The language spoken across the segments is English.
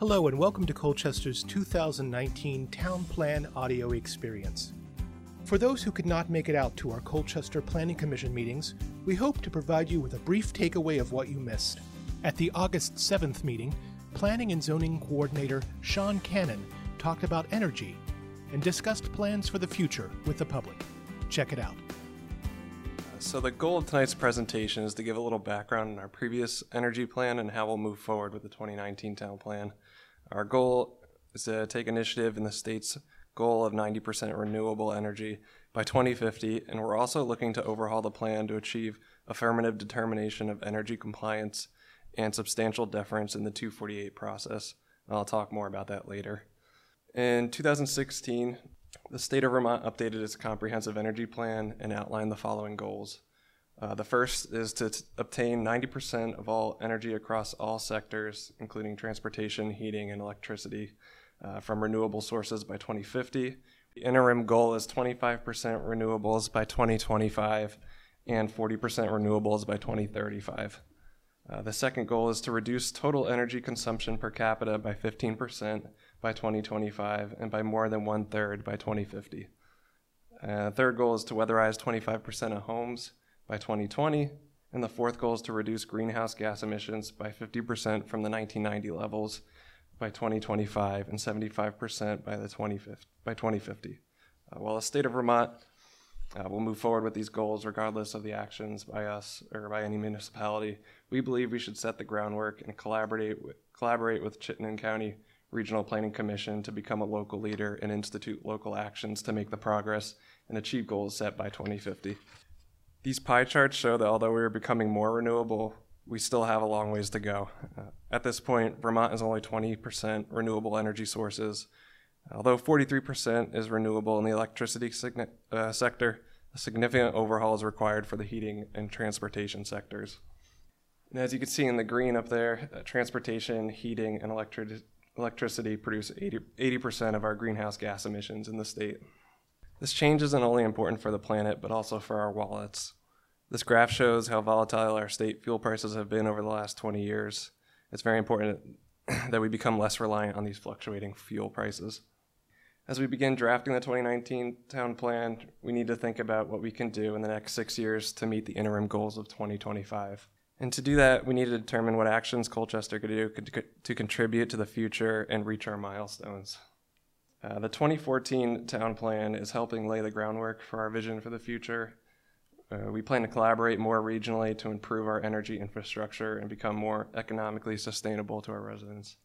Hello, and welcome to Colchester's 2019 Town Plan Audio Experience. For those who could not make it out to our Colchester Planning Commission meetings, we hope to provide you with a brief takeaway of what you missed. At the August 7th meeting, Planning and Zoning Coordinator Sean Cannon talked about energy and discussed plans for the future with the public. Check it out. So, the goal of tonight's presentation is to give a little background on our previous energy plan and how we'll move forward with the 2019 town plan. Our goal is to take initiative in the state's goal of 90% renewable energy by 2050, and we're also looking to overhaul the plan to achieve affirmative determination of energy compliance and substantial deference in the 248 process. I'll talk more about that later. In 2016, the state of Vermont updated its comprehensive energy plan and outlined the following goals. Uh, the first is to obtain 90% of all energy across all sectors, including transportation, heating, and electricity, uh, from renewable sources by 2050. The interim goal is 25% renewables by 2025 and 40% renewables by 2035. Uh, the second goal is to reduce total energy consumption per capita by 15% by 2025 and by more than one third by 2050. Uh, third goal is to weatherize 25% of homes by 2020. And the fourth goal is to reduce greenhouse gas emissions by 50% from the 1990 levels by 2025 and 75% by, the 2050, by 2050. Uh, while the state of Vermont uh, will move forward with these goals regardless of the actions by us or by any municipality, we believe we should set the groundwork and collaborate with, collaborate with Chittenden County Regional Planning Commission to become a local leader and institute local actions to make the progress and achieve goals set by 2050. These pie charts show that although we are becoming more renewable, we still have a long ways to go. Uh, at this point, Vermont is only 20% renewable energy sources. Although 43% is renewable in the electricity uh, sector, a significant overhaul is required for the heating and transportation sectors. And as you can see in the green up there, uh, transportation, heating, and electric- electricity produce 80, percent of our greenhouse gas emissions in the state. This change isn't only important for the planet, but also for our wallets. This graph shows how volatile our state fuel prices have been over the last 20 years. It's very important that we become less reliant on these fluctuating fuel prices. As we begin drafting the 2019 town plan, we need to think about what we can do in the next six years to meet the interim goals of 2025. And to do that, we need to determine what actions Colchester could do to contribute to the future and reach our milestones. Uh, the 2014 town plan is helping lay the groundwork for our vision for the future. Uh, we plan to collaborate more regionally to improve our energy infrastructure and become more economically sustainable to our residents.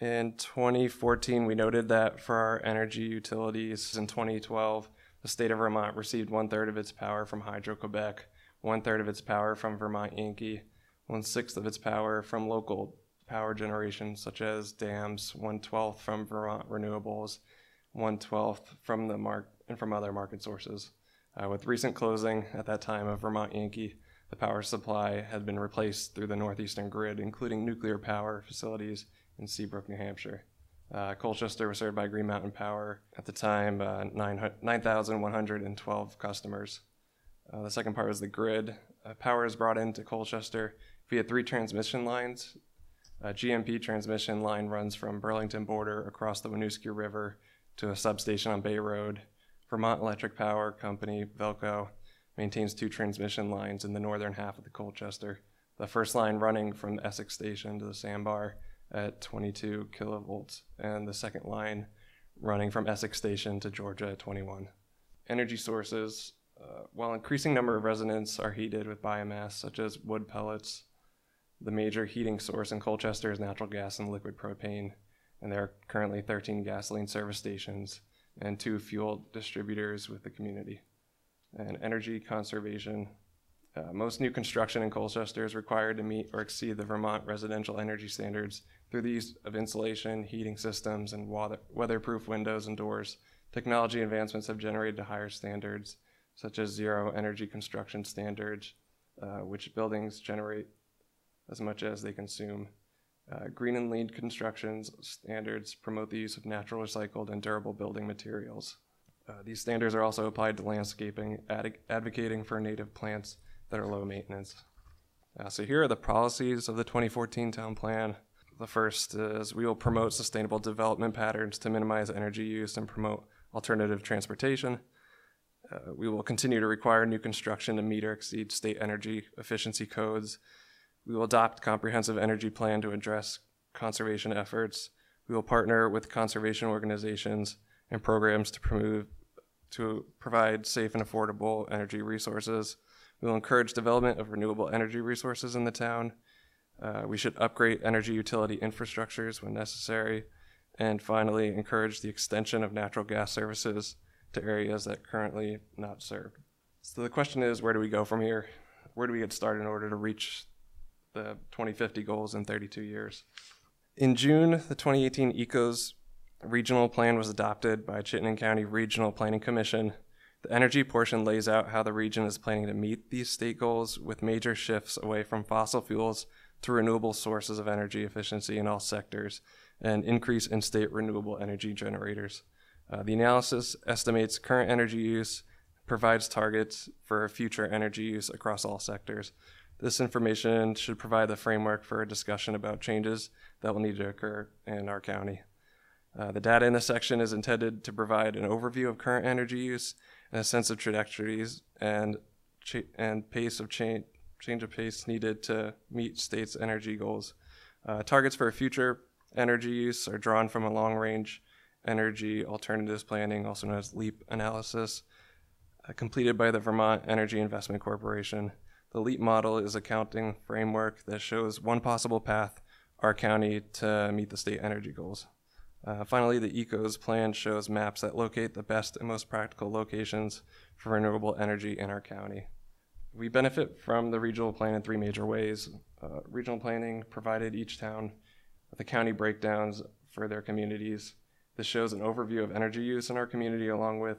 In 2014, we noted that for our energy utilities in 2012, the state of Vermont received one third of its power from Hydro Quebec, one third of its power from Vermont Yankee, one sixth of its power from local power generation, such as dams, one twelfth from Vermont renewables, one twelfth from the mark and from other market sources. Uh, with recent closing at that time of Vermont Yankee, the power supply had been replaced through the northeastern grid, including nuclear power facilities in Seabrook, New Hampshire. Uh, Colchester was served by Green Mountain Power at the time, uh, 9,112 customers. Uh, the second part was the grid. Uh, power is brought into Colchester via three transmission lines a GMP transmission line runs from Burlington border across the Winooski River to a substation on Bay Road. Vermont Electric Power Company, Velco, maintains two transmission lines in the northern half of the Colchester. The first line running from Essex Station to the Sandbar at 22 kilovolts, and the second line running from Essex Station to Georgia at 21. Energy sources, uh, while increasing number of residents are heated with biomass such as wood pellets, the major heating source in Colchester is natural gas and liquid propane, and there are currently 13 gasoline service stations and two fuel distributors with the community. And energy conservation. Uh, most new construction in Colchester is required to meet or exceed the Vermont residential energy standards through the use of insulation, heating systems, and water- weatherproof windows and doors. Technology advancements have generated higher standards, such as zero energy construction standards, uh, which buildings generate as much as they consume. Uh, green and LEED constructions standards promote the use of natural, recycled, and durable building materials. Uh, these standards are also applied to landscaping, ad- advocating for native plants that are low maintenance. Uh, so here are the policies of the 2014 town plan. The first is we will promote sustainable development patterns to minimize energy use and promote alternative transportation. Uh, we will continue to require new construction to meet or exceed state energy efficiency codes. We will adopt a comprehensive energy plan to address conservation efforts. We will partner with conservation organizations and programs to promote to provide safe and affordable energy resources. We will encourage development of renewable energy resources in the town. Uh, we should upgrade energy utility infrastructures when necessary. And finally, encourage the extension of natural gas services to areas that currently not served. So the question is, where do we go from here? Where do we get started in order to reach the 2050 goals in 32 years? In June, the 2018 ECOS regional plan was adopted by Chittenden County Regional Planning Commission. The energy portion lays out how the region is planning to meet these state goals with major shifts away from fossil fuels to renewable sources of energy efficiency in all sectors and increase in state renewable energy generators. Uh, the analysis estimates current energy use, provides targets for future energy use across all sectors. This information should provide the framework for a discussion about changes that will need to occur in our county. Uh, the data in this section is intended to provide an overview of current energy use and a sense of trajectories and, and pace of change, change of pace needed to meet states' energy goals. Uh, targets for future energy use are drawn from a long range energy alternatives planning, also known as LEAP analysis, uh, completed by the Vermont Energy Investment Corporation. The LEAP model is a counting framework that shows one possible path our county to meet the state energy goals. Uh, finally, the ECOS plan shows maps that locate the best and most practical locations for renewable energy in our county. We benefit from the regional plan in three major ways. Uh, regional planning provided each town the county breakdowns for their communities. This shows an overview of energy use in our community along with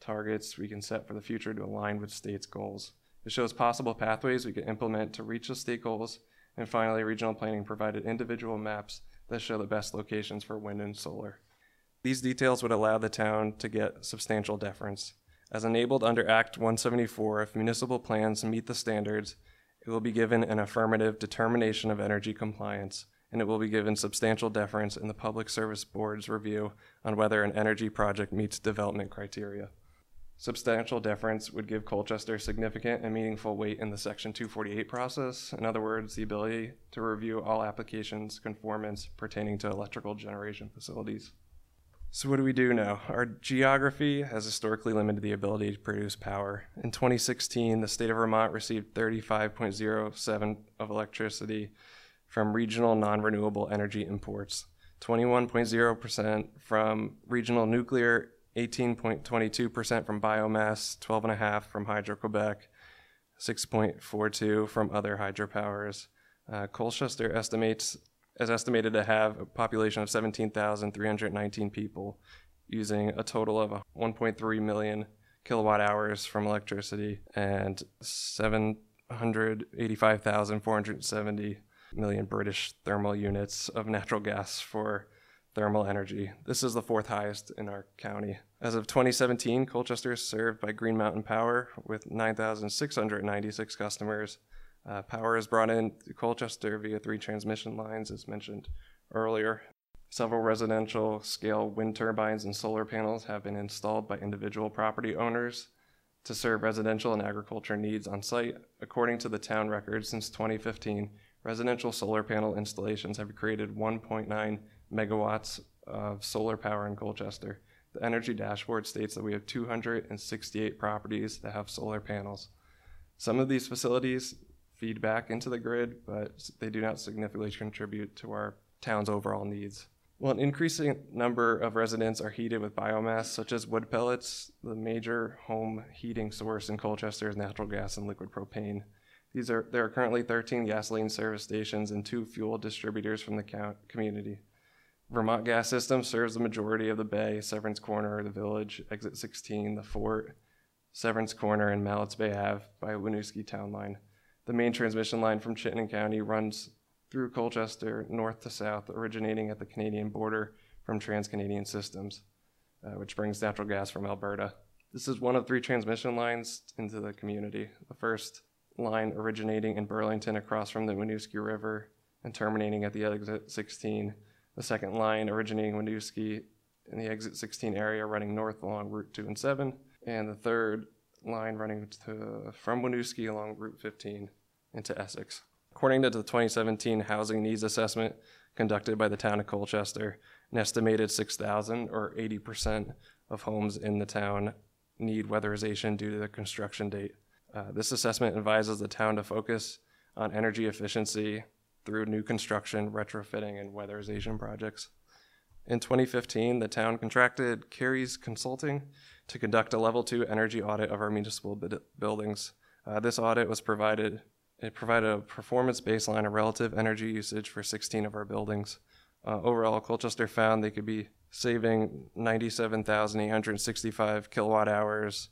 targets we can set for the future to align with state's goals. It shows possible pathways we could implement to reach the state goals. And finally, regional planning provided individual maps that show the best locations for wind and solar. These details would allow the town to get substantial deference. As enabled under Act 174, if municipal plans meet the standards, it will be given an affirmative determination of energy compliance, and it will be given substantial deference in the Public Service Board's review on whether an energy project meets development criteria. Substantial deference would give Colchester significant and meaningful weight in the Section 248 process. In other words, the ability to review all applications conformance pertaining to electrical generation facilities. So, what do we do now? Our geography has historically limited the ability to produce power. In 2016, the state of Vermont received 35.07 of electricity from regional non renewable energy imports, 21.0% from regional nuclear 18.22% from biomass, 12.5 from Hydro-Quebec, 6.42 from other hydropowers. Uh, Colchester estimates is estimated to have a population of 17,319 people, using a total of 1.3 million kilowatt hours from electricity and 785,470 million British thermal units of natural gas for thermal energy. This is the fourth highest in our county. As of 2017, Colchester is served by Green Mountain Power with 9,696 customers. Uh, power is brought in to Colchester via three transmission lines, as mentioned earlier. Several residential scale wind turbines and solar panels have been installed by individual property owners to serve residential and agriculture needs on site. According to the town record, since 2015, residential solar panel installations have created 1.9 megawatts of solar power in Colchester. The energy dashboard states that we have 268 properties that have solar panels. Some of these facilities feed back into the grid, but they do not significantly contribute to our town's overall needs. Well, an increasing number of residents are heated with biomass, such as wood pellets. The major home heating source in Colchester is natural gas and liquid propane. These are, there are currently 13 gasoline service stations and two fuel distributors from the community. Vermont Gas System serves the majority of the bay, Severance Corner, the Village, Exit 16, the Fort, Severance Corner, and Malletts Bay Ave by Winooski Town Line. The main transmission line from Chittenden County runs through Colchester north to south, originating at the Canadian border from Trans Canadian Systems, uh, which brings natural gas from Alberta. This is one of three transmission lines into the community. The first line originating in Burlington across from the Winooski River and terminating at the exit 16. The second line originating Winooski in the exit 16 area running north along Route 2 and 7. And the third line running to, from Winooski along Route 15 into Essex. According to the 2017 Housing Needs Assessment conducted by the town of Colchester, an estimated 6,000 or 80% of homes in the town need weatherization due to the construction date. Uh, this assessment advises the town to focus on energy efficiency through new construction, retrofitting, and weatherization projects. In 2015, the town contracted Carey's Consulting to conduct a level two energy audit of our municipal buildings. Uh, this audit was provided, it provided a performance baseline of relative energy usage for 16 of our buildings. Uh, overall, Colchester found they could be saving 97,865 kilowatt hours,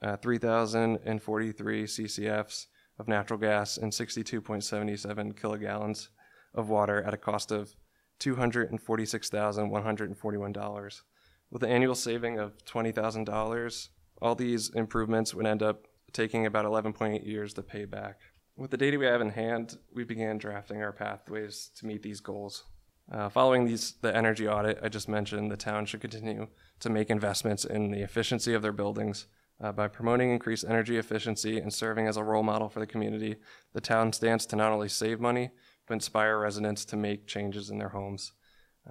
uh, 3,043 CCFs of natural gas, and 62.77 kilogallons of water at a cost of $246,141. With an annual saving of $20,000, all these improvements would end up taking about 11.8 years to pay back. With the data we have in hand, we began drafting our pathways to meet these goals. Uh, following these, the energy audit I just mentioned, the town should continue to make investments in the efficiency of their buildings. Uh, by promoting increased energy efficiency and serving as a role model for the community, the town stands to not only save money, but inspire residents to make changes in their homes.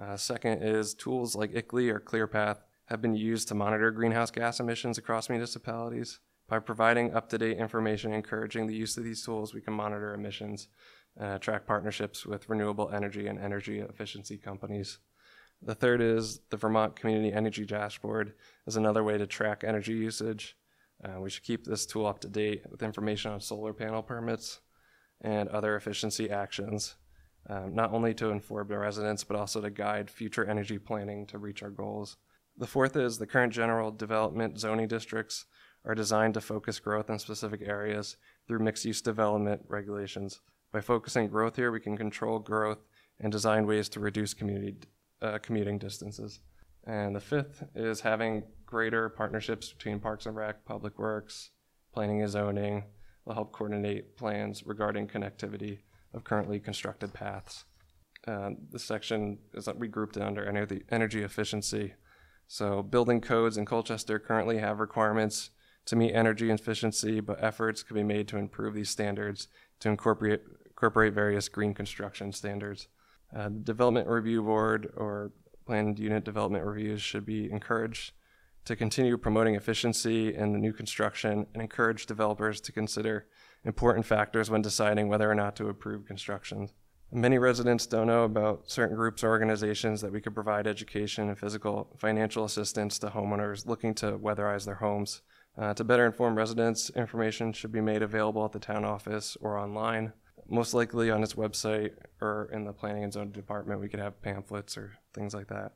Uh, second is tools like ICLEI or ClearPath have been used to monitor greenhouse gas emissions across municipalities. By providing up to date information encouraging the use of these tools, we can monitor emissions uh, track partnerships with renewable energy and energy efficiency companies. The third is the Vermont Community Energy Dashboard is another way to track energy usage. Uh, we should keep this tool up to date with information on solar panel permits and other efficiency actions, um, not only to inform the residents, but also to guide future energy planning to reach our goals. The fourth is the current general development zoning districts are designed to focus growth in specific areas through mixed use development regulations. By focusing growth here, we can control growth and design ways to reduce community, uh, commuting distances. And the fifth is having greater partnerships between Parks and Rec, Public Works, Planning and Zoning will help coordinate plans regarding connectivity of currently constructed paths. Uh, this section is regrouped under energy, energy efficiency. So, building codes in Colchester currently have requirements to meet energy efficiency, but efforts could be made to improve these standards to incorporate incorporate various green construction standards. Uh, the Development Review Board or planned unit development reviews should be encouraged to continue promoting efficiency in the new construction and encourage developers to consider important factors when deciding whether or not to approve construction. Many residents don't know about certain groups or organizations that we could provide education and physical financial assistance to homeowners looking to weatherize their homes. Uh, to better inform residents, information should be made available at the town office or online most likely on its website or in the planning and zoning department, we could have pamphlets or things like that.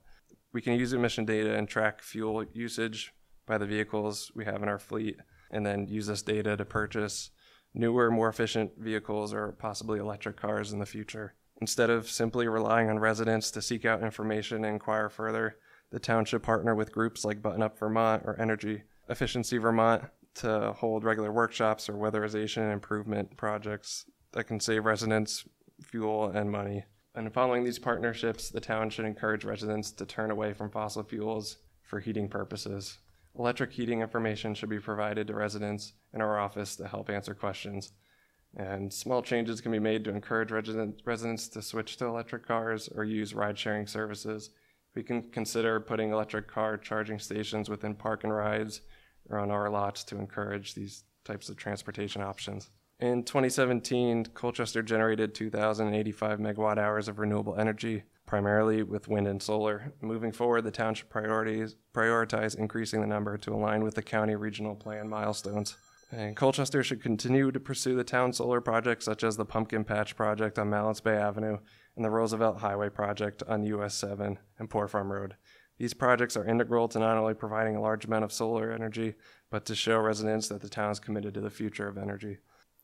We can use emission data and track fuel usage by the vehicles we have in our fleet, and then use this data to purchase newer, more efficient vehicles or possibly electric cars in the future. Instead of simply relying on residents to seek out information and inquire further, the town should partner with groups like Button Up Vermont or Energy Efficiency Vermont to hold regular workshops or weatherization improvement projects that can save residents fuel and money. And following these partnerships, the town should encourage residents to turn away from fossil fuels for heating purposes. Electric heating information should be provided to residents in our office to help answer questions. And small changes can be made to encourage resident, residents to switch to electric cars or use ride sharing services. We can consider putting electric car charging stations within park and rides or on our lots to encourage these types of transportation options. In 2017, Colchester generated 2,085 megawatt hours of renewable energy, primarily with wind and solar. Moving forward, the township priorities prioritize increasing the number to align with the county regional plan milestones. And Colchester should continue to pursue the town solar projects such as the Pumpkin Patch project on Malletts Bay Avenue and the Roosevelt Highway project on US 7 and Poor Farm Road. These projects are integral to not only providing a large amount of solar energy, but to show residents that the town is committed to the future of energy.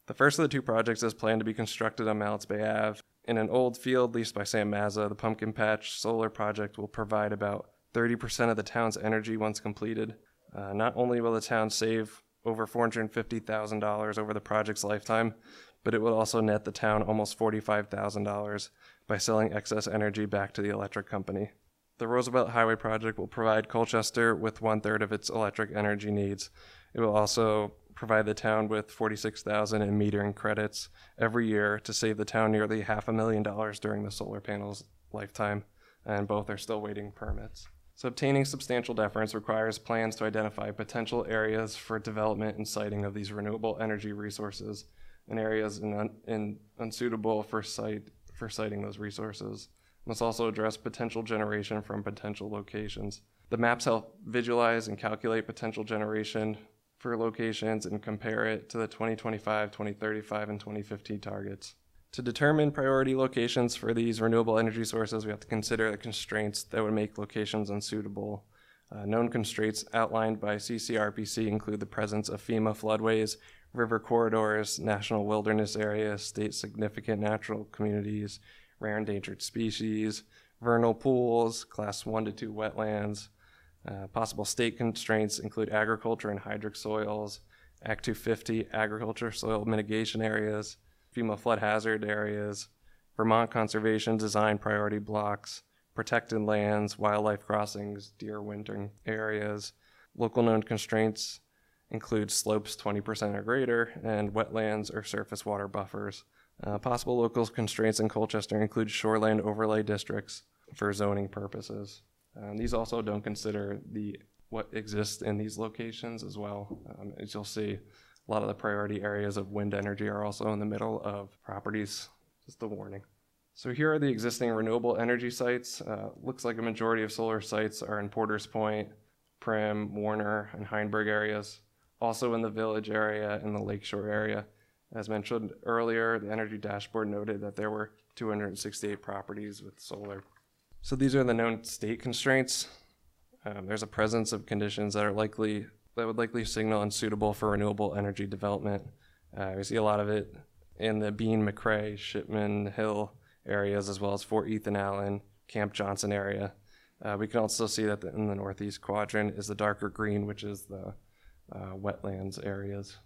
The first of the two projects is planned to be constructed on Malletts Bay Ave. In an old field leased by Sam Mazza, the Pumpkin Patch Solar Project will provide about 30% of the town's energy once completed. Uh, not only will the town save over $450,000 over the project's lifetime, but it will also net the town almost $45,000 by selling excess energy back to the electric company. The Roosevelt Highway project will provide Colchester with one third of its electric energy needs. It will also provide the town with 46,000 in metering credits every year to save the town nearly half a million dollars during the solar panels lifetime, and both are still waiting permits. So obtaining substantial deference requires plans to identify potential areas for development and siting of these renewable energy resources and areas in, un- in unsuitable for site for siting those resources. Must also address potential generation from potential locations. The maps help visualize and calculate potential generation for locations and compare it to the 2025, 2035, and 2050 targets. To determine priority locations for these renewable energy sources, we have to consider the constraints that would make locations unsuitable. Uh, known constraints outlined by CCRPC include the presence of FEMA floodways, river corridors, national wilderness areas, state significant natural communities, rare endangered species, vernal pools, class 1 to 2 wetlands. Uh, possible state constraints include agriculture and hydric soils, Act 250 agriculture soil mitigation areas, FEMA flood hazard areas, Vermont conservation design priority blocks, protected lands, wildlife crossings, deer wintering areas. Local known constraints include slopes 20% or greater and wetlands or surface water buffers. Uh, possible local constraints in Colchester include shoreline overlay districts for zoning purposes. Um, these also don't consider the what exists in these locations as well. Um, as you'll see, a lot of the priority areas of wind energy are also in the middle of properties. Just a warning. So here are the existing renewable energy sites. Uh, looks like a majority of solar sites are in Porter's Point, Prim, Warner, and Heineberg areas. Also in the village area and the lakeshore area. As mentioned earlier, the energy dashboard noted that there were 268 properties with solar. So these are the known state constraints. Um, there's a presence of conditions that are likely that would likely signal unsuitable for renewable energy development. Uh, we see a lot of it in the Bean, McRae, Shipman Hill areas, as well as Fort Ethan Allen, Camp Johnson area. Uh, we can also see that the, in the northeast quadrant is the darker green, which is the uh, wetlands areas.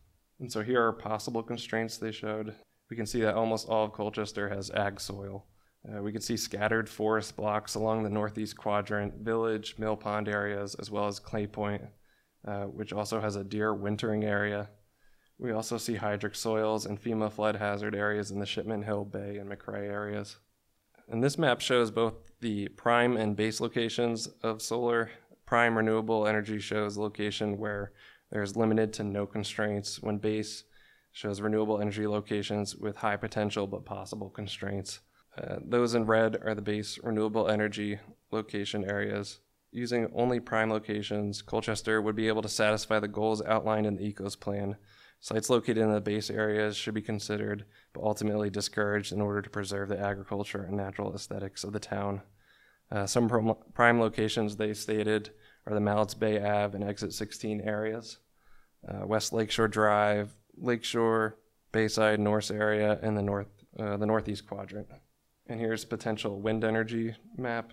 And so here are possible constraints they showed. We can see that almost all of Colchester has ag soil. Uh, we can see scattered forest blocks along the northeast quadrant, village, mill pond areas, as well as Clay Point, uh, which also has a deer wintering area. We also see hydric soils and FEMA flood hazard areas in the Shipman Hill Bay and McRae areas. And this map shows both the prime and base locations of solar. Prime renewable energy shows location where there's limited to no constraints, when base shows renewable energy locations with high potential but possible constraints. Uh, those in red are the base renewable energy location areas. Using only prime locations, Colchester would be able to satisfy the goals outlined in the ECOS plan. Sites located in the base areas should be considered, but ultimately discouraged in order to preserve the agriculture and natural aesthetics of the town. Uh, some prime locations they stated are the Malletts Bay Ave and Exit 16 areas, uh, West Lakeshore Drive, Lakeshore, Bayside, Norse area, and the north uh, the northeast quadrant. And here's potential wind energy map.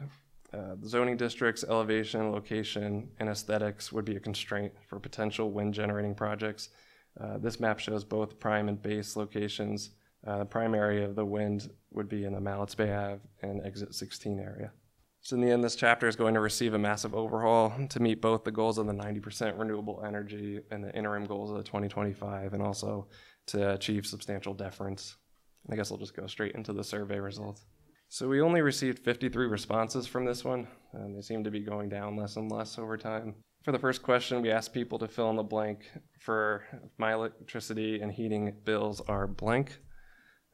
Uh, zoning districts, elevation, location, and aesthetics would be a constraint for potential wind generating projects. Uh, this map shows both prime and base locations. Uh, the prime area of the wind would be in the Malletts Bay Ave and Exit 16 area. So in the end, this chapter is going to receive a massive overhaul to meet both the goals of the 90% renewable energy and the interim goals of the 2025, and also to achieve substantial deference. I guess I'll just go straight into the survey results. So we only received 53 responses from this one, and they seem to be going down less and less over time. For the first question, we asked people to fill in the blank for my electricity and heating bills are blank.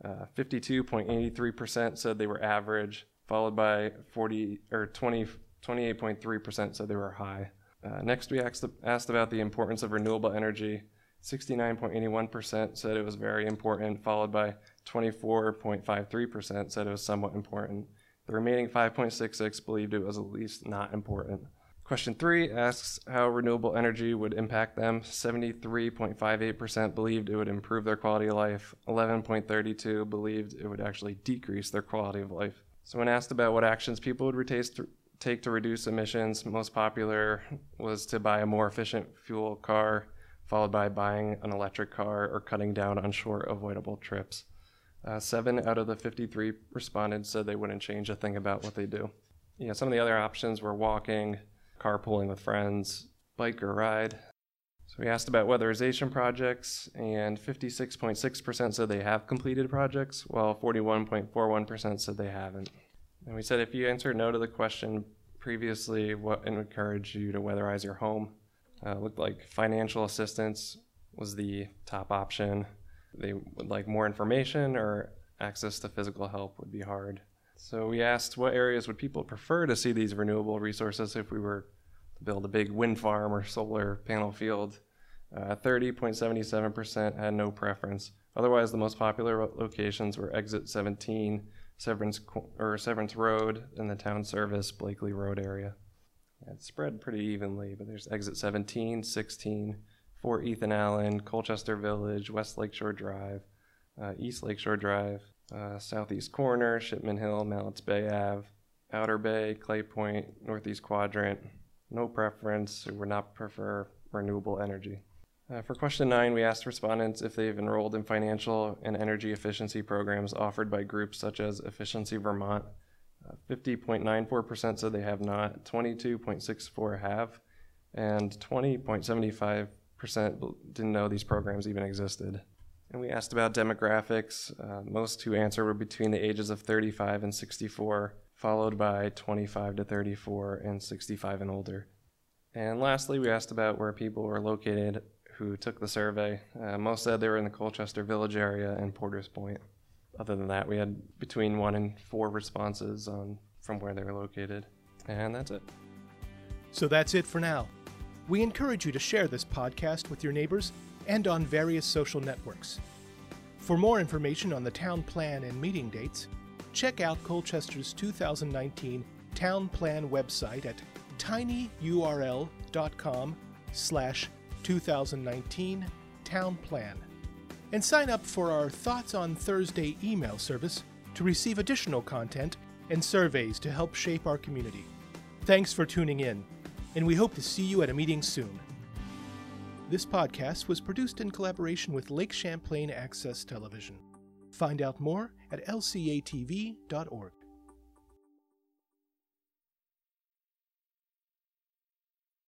52.83% uh, said they were average, followed by 40 or 20, 28.3% said they were high. Uh, next, we asked, asked about the importance of renewable energy. 69.81% said it was very important, followed by 24.53% said it was somewhat important. The remaining 5.66 believed it was at least not important. Question three asks how renewable energy would impact them. 73.58% believed it would improve their quality of life. 11.32 believed it would actually decrease their quality of life. So when asked about what actions people would to, take to reduce emissions, most popular was to buy a more efficient fuel car, followed by buying an electric car or cutting down on short avoidable trips. Uh, seven out of the 53 respondents said they wouldn't change a thing about what they do. Yeah, some of the other options were walking, carpooling with friends, bike or ride. So we asked about weatherization projects, and 56.6% said they have completed projects, while 41.41% said they haven't. And we said if you answered no to the question previously, what encouraged you to weatherize your home? Uh, looked like financial assistance was the top option. They would like more information or access to physical help would be hard. So we asked what areas would people prefer to see these renewable resources if we were to build a big wind farm or solar panel field. Uh, 30.77% had no preference. Otherwise, the most popular locations were Exit 17, Severance or Severance Road, and the town service Blakely Road area. It's spread pretty evenly, but there's Exit 17, 16, Fort Ethan Allen, Colchester Village, West Lakeshore Drive, uh, East Lakeshore Drive, uh, Southeast Corner, Shipman Hill, Malletts Bay Ave, Outer Bay, Clay Point, Northeast Quadrant. No preference, we would not prefer renewable energy. Uh, for question nine, we asked respondents if they've enrolled in financial and energy efficiency programs offered by groups such as Efficiency Vermont. 50.94% uh, said they have not, 22.64 have, and 20.75% didn't know these programs even existed. And we asked about demographics. Uh, most who answered were between the ages of 35 and 64, followed by 25 to 34 and 65 and older. And lastly, we asked about where people were located who took the survey. Uh, most said they were in the Colchester Village area and Porter's Point. Other than that, we had between one and four responses on from where they were located. And that's it. So that's it for now. We encourage you to share this podcast with your neighbors and on various social networks. For more information on the town plan and meeting dates, check out Colchester's 2019 town plan website at tinyurl.com slash 2019 town plan and sign up for our Thoughts on Thursday email service to receive additional content and surveys to help shape our community. Thanks for tuning in, and we hope to see you at a meeting soon. This podcast was produced in collaboration with Lake Champlain Access Television. Find out more at lcatv.org.